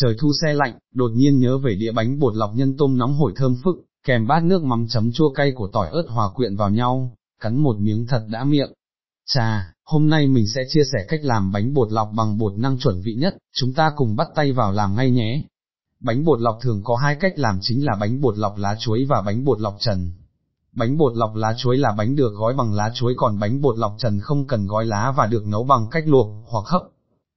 trời thu xe lạnh, đột nhiên nhớ về đĩa bánh bột lọc nhân tôm nóng hổi thơm phức, kèm bát nước mắm chấm chua cay của tỏi ớt hòa quyện vào nhau, cắn một miếng thật đã miệng. Chà, hôm nay mình sẽ chia sẻ cách làm bánh bột lọc bằng bột năng chuẩn vị nhất, chúng ta cùng bắt tay vào làm ngay nhé. Bánh bột lọc thường có hai cách làm chính là bánh bột lọc lá chuối và bánh bột lọc trần. Bánh bột lọc lá chuối là bánh được gói bằng lá chuối còn bánh bột lọc trần không cần gói lá và được nấu bằng cách luộc hoặc hấp.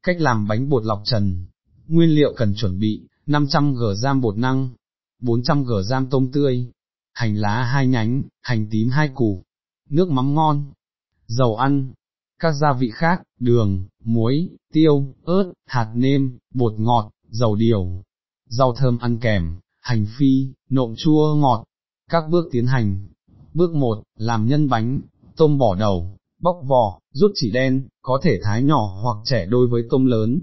Cách làm bánh bột lọc trần. Nguyên liệu cần chuẩn bị, 500g giam bột năng, 400g giam tôm tươi, hành lá hai nhánh, hành tím hai củ, nước mắm ngon, dầu ăn, các gia vị khác, đường, muối, tiêu, ớt, hạt nêm, bột ngọt, dầu điều, rau thơm ăn kèm, hành phi, nộm chua ngọt. Các bước tiến hành. Bước 1, làm nhân bánh, tôm bỏ đầu, bóc vỏ, rút chỉ đen, có thể thái nhỏ hoặc trẻ đôi với tôm lớn.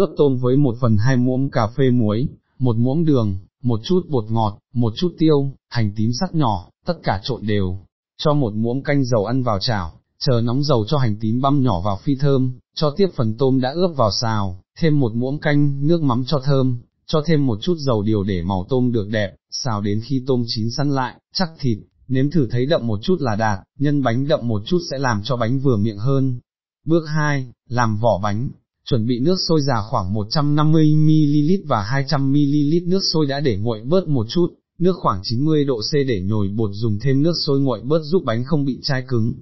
Ướp tôm với một phần hai muỗng cà phê muối, một muỗng đường, một chút bột ngọt, một chút tiêu, hành tím sắc nhỏ, tất cả trộn đều. Cho một muỗng canh dầu ăn vào chảo, chờ nóng dầu cho hành tím băm nhỏ vào phi thơm, cho tiếp phần tôm đã ướp vào xào, thêm một muỗng canh, nước mắm cho thơm, cho thêm một chút dầu điều để màu tôm được đẹp, xào đến khi tôm chín săn lại, chắc thịt, nếm thử thấy đậm một chút là đạt, nhân bánh đậm một chút sẽ làm cho bánh vừa miệng hơn. Bước 2, làm vỏ bánh, chuẩn bị nước sôi già khoảng 150ml và 200ml nước sôi đã để nguội bớt một chút, nước khoảng 90 độ C để nhồi bột dùng thêm nước sôi nguội bớt giúp bánh không bị chai cứng.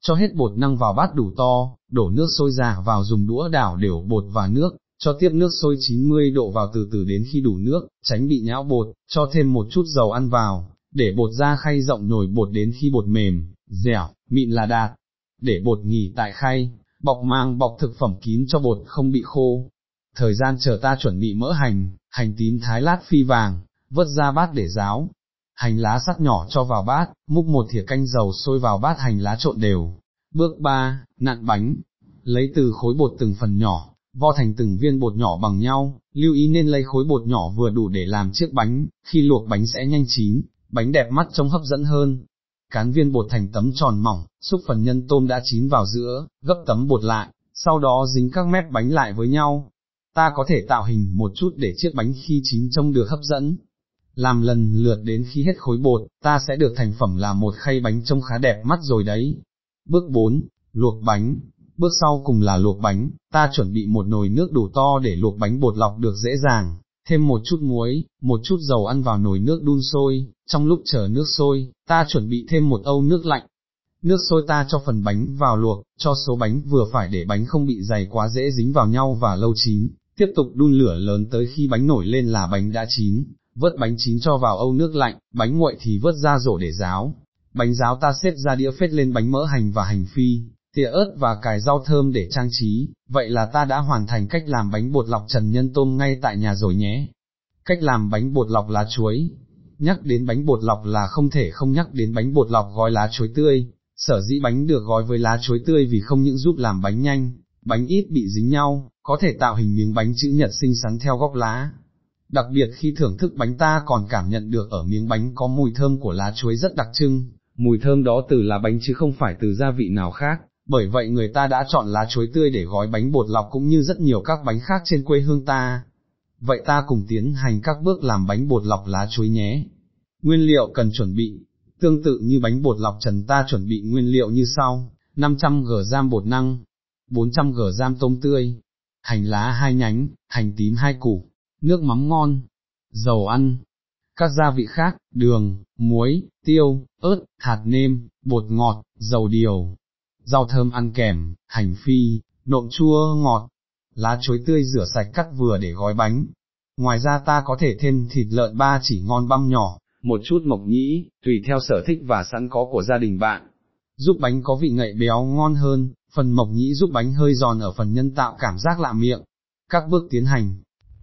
Cho hết bột năng vào bát đủ to, đổ nước sôi già vào dùng đũa đảo đều bột và nước, cho tiếp nước sôi 90 độ vào từ từ đến khi đủ nước, tránh bị nhão bột, cho thêm một chút dầu ăn vào, để bột ra khay rộng nhồi bột đến khi bột mềm, dẻo, mịn là đạt, để bột nghỉ tại khay, bọc mang bọc thực phẩm kín cho bột không bị khô. Thời gian chờ ta chuẩn bị mỡ hành, hành tím thái lát phi vàng, vớt ra bát để ráo. Hành lá sắt nhỏ cho vào bát, múc một thìa canh dầu sôi vào bát hành lá trộn đều. Bước 3, nặn bánh. Lấy từ khối bột từng phần nhỏ, vo thành từng viên bột nhỏ bằng nhau, lưu ý nên lấy khối bột nhỏ vừa đủ để làm chiếc bánh, khi luộc bánh sẽ nhanh chín, bánh đẹp mắt trông hấp dẫn hơn. Cán viên bột thành tấm tròn mỏng, xúc phần nhân tôm đã chín vào giữa, gấp tấm bột lại, sau đó dính các mép bánh lại với nhau. Ta có thể tạo hình một chút để chiếc bánh khi chín trông được hấp dẫn. Làm lần lượt đến khi hết khối bột, ta sẽ được thành phẩm là một khay bánh trông khá đẹp mắt rồi đấy. Bước 4, luộc bánh, bước sau cùng là luộc bánh, ta chuẩn bị một nồi nước đủ to để luộc bánh bột lọc được dễ dàng, thêm một chút muối, một chút dầu ăn vào nồi nước đun sôi, trong lúc chờ nước sôi, ta chuẩn bị thêm một âu nước lạnh. Nước sôi ta cho phần bánh vào luộc, cho số bánh vừa phải để bánh không bị dày quá dễ dính vào nhau và lâu chín, tiếp tục đun lửa lớn tới khi bánh nổi lên là bánh đã chín, vớt bánh chín cho vào âu nước lạnh, bánh nguội thì vớt ra rổ để ráo. Bánh ráo ta xếp ra đĩa phết lên bánh mỡ hành và hành phi, tỉa ớt và cải rau thơm để trang trí, vậy là ta đã hoàn thành cách làm bánh bột lọc trần nhân tôm ngay tại nhà rồi nhé. Cách làm bánh bột lọc lá chuối. Nhắc đến bánh bột lọc là không thể không nhắc đến bánh bột lọc gói lá chuối tươi, sở dĩ bánh được gói với lá chuối tươi vì không những giúp làm bánh nhanh, bánh ít bị dính nhau, có thể tạo hình miếng bánh chữ nhật xinh xắn theo góc lá. Đặc biệt khi thưởng thức bánh ta còn cảm nhận được ở miếng bánh có mùi thơm của lá chuối rất đặc trưng, mùi thơm đó từ lá bánh chứ không phải từ gia vị nào khác, bởi vậy người ta đã chọn lá chuối tươi để gói bánh bột lọc cũng như rất nhiều các bánh khác trên quê hương ta. Vậy ta cùng tiến hành các bước làm bánh bột lọc lá chuối nhé. Nguyên liệu cần chuẩn bị, tương tự như bánh bột lọc trần ta chuẩn bị nguyên liệu như sau, 500g giam bột năng, 400g giam tôm tươi, hành lá hai nhánh, hành tím hai củ, nước mắm ngon, dầu ăn, các gia vị khác, đường, muối, tiêu, ớt, hạt nêm, bột ngọt, dầu điều, rau thơm ăn kèm, hành phi, nộm chua ngọt, lá chuối tươi rửa sạch cắt vừa để gói bánh. Ngoài ra ta có thể thêm thịt lợn ba chỉ ngon băm nhỏ, một chút mộc nhĩ, tùy theo sở thích và sẵn có của gia đình bạn. Giúp bánh có vị ngậy béo ngon hơn, phần mộc nhĩ giúp bánh hơi giòn ở phần nhân tạo cảm giác lạ miệng. Các bước tiến hành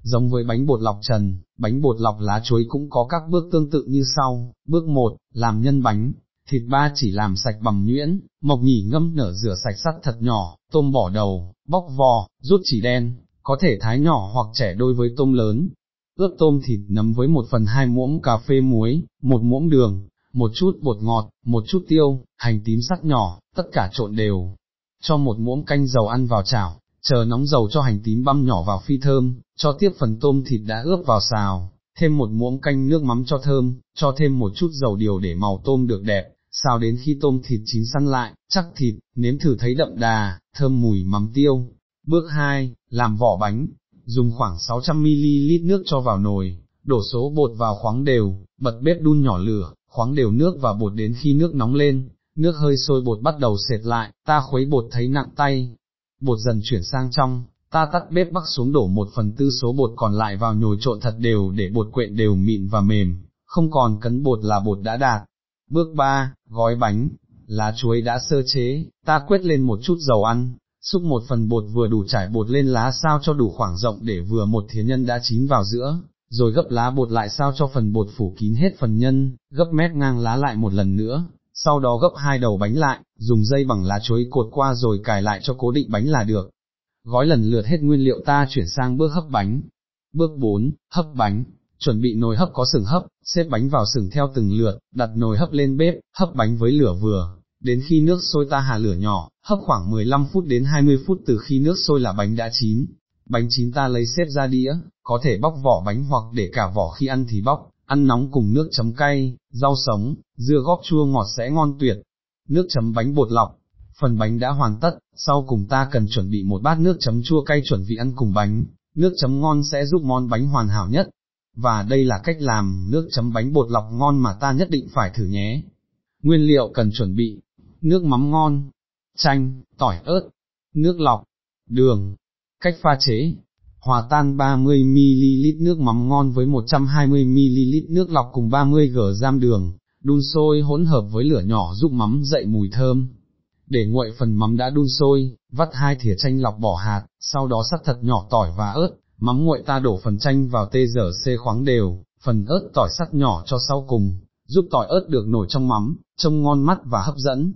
Giống với bánh bột lọc trần, bánh bột lọc lá chuối cũng có các bước tương tự như sau. Bước 1, làm nhân bánh, thịt ba chỉ làm sạch bằng nhuyễn, mộc nhỉ ngâm nở rửa sạch sắt thật nhỏ, tôm bỏ đầu, bóc vò, rút chỉ đen, có thể thái nhỏ hoặc trẻ đôi với tôm lớn. Ướp tôm thịt nấm với một phần hai muỗng cà phê muối, một muỗng đường, một chút bột ngọt, một chút tiêu, hành tím sắc nhỏ, tất cả trộn đều. Cho một muỗng canh dầu ăn vào chảo, chờ nóng dầu cho hành tím băm nhỏ vào phi thơm, cho tiếp phần tôm thịt đã ướp vào xào, thêm một muỗng canh nước mắm cho thơm, cho thêm một chút dầu điều để màu tôm được đẹp, sao đến khi tôm thịt chín săn lại, chắc thịt, nếm thử thấy đậm đà, thơm mùi mắm tiêu. Bước 2, làm vỏ bánh, dùng khoảng 600ml nước cho vào nồi, đổ số bột vào khoáng đều, bật bếp đun nhỏ lửa, khoáng đều nước và bột đến khi nước nóng lên, nước hơi sôi bột bắt đầu sệt lại, ta khuấy bột thấy nặng tay, bột dần chuyển sang trong, ta tắt bếp bắc xuống đổ một phần tư số bột còn lại vào nhồi trộn thật đều để bột quện đều mịn và mềm, không còn cấn bột là bột đã đạt. Bước 3, gói bánh, lá chuối đã sơ chế, ta quét lên một chút dầu ăn, xúc một phần bột vừa đủ trải bột lên lá sao cho đủ khoảng rộng để vừa một thìa nhân đã chín vào giữa, rồi gấp lá bột lại sao cho phần bột phủ kín hết phần nhân, gấp mét ngang lá lại một lần nữa, sau đó gấp hai đầu bánh lại, dùng dây bằng lá chuối cột qua rồi cài lại cho cố định bánh là được. Gói lần lượt hết nguyên liệu ta chuyển sang bước hấp bánh. Bước 4, hấp bánh, chuẩn bị nồi hấp có sừng hấp, xếp bánh vào sừng theo từng lượt, đặt nồi hấp lên bếp, hấp bánh với lửa vừa, đến khi nước sôi ta hạ lửa nhỏ, hấp khoảng 15 phút đến 20 phút từ khi nước sôi là bánh đã chín. Bánh chín ta lấy xếp ra đĩa, có thể bóc vỏ bánh hoặc để cả vỏ khi ăn thì bóc, ăn nóng cùng nước chấm cay, rau sống, dưa góp chua ngọt sẽ ngon tuyệt. Nước chấm bánh bột lọc, phần bánh đã hoàn tất, sau cùng ta cần chuẩn bị một bát nước chấm chua cay chuẩn vị ăn cùng bánh, nước chấm ngon sẽ giúp món bánh hoàn hảo nhất. Và đây là cách làm nước chấm bánh bột lọc ngon mà ta nhất định phải thử nhé. Nguyên liệu cần chuẩn bị, nước mắm ngon, chanh, tỏi ớt, nước lọc, đường, cách pha chế, hòa tan 30ml nước mắm ngon với 120ml nước lọc cùng 30g giam đường, đun sôi hỗn hợp với lửa nhỏ giúp mắm dậy mùi thơm. Để nguội phần mắm đã đun sôi, vắt hai thìa chanh lọc bỏ hạt, sau đó sắc thật nhỏ tỏi và ớt, mắm nguội ta đổ phần chanh vào tê dở xê khoáng đều, phần ớt tỏi sắt nhỏ cho sau cùng, giúp tỏi ớt được nổi trong mắm, trông ngon mắt và hấp dẫn.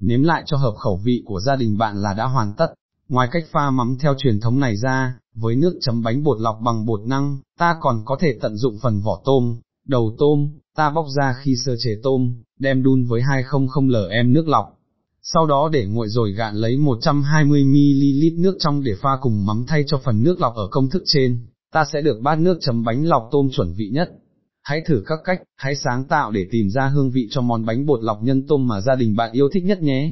Nếm lại cho hợp khẩu vị của gia đình bạn là đã hoàn tất. Ngoài cách pha mắm theo truyền thống này ra, với nước chấm bánh bột lọc bằng bột năng, ta còn có thể tận dụng phần vỏ tôm, đầu tôm, ta bóc ra khi sơ chế tôm, đem đun với 200lm nước lọc. Sau đó để nguội rồi gạn lấy 120ml nước trong để pha cùng mắm thay cho phần nước lọc ở công thức trên, ta sẽ được bát nước chấm bánh lọc tôm chuẩn vị nhất. Hãy thử các cách, hãy sáng tạo để tìm ra hương vị cho món bánh bột lọc nhân tôm mà gia đình bạn yêu thích nhất nhé.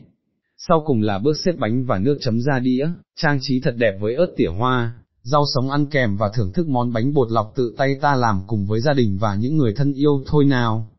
Sau cùng là bước xếp bánh và nước chấm ra đĩa, trang trí thật đẹp với ớt tỉa hoa, rau sống ăn kèm và thưởng thức món bánh bột lọc tự tay ta làm cùng với gia đình và những người thân yêu thôi nào.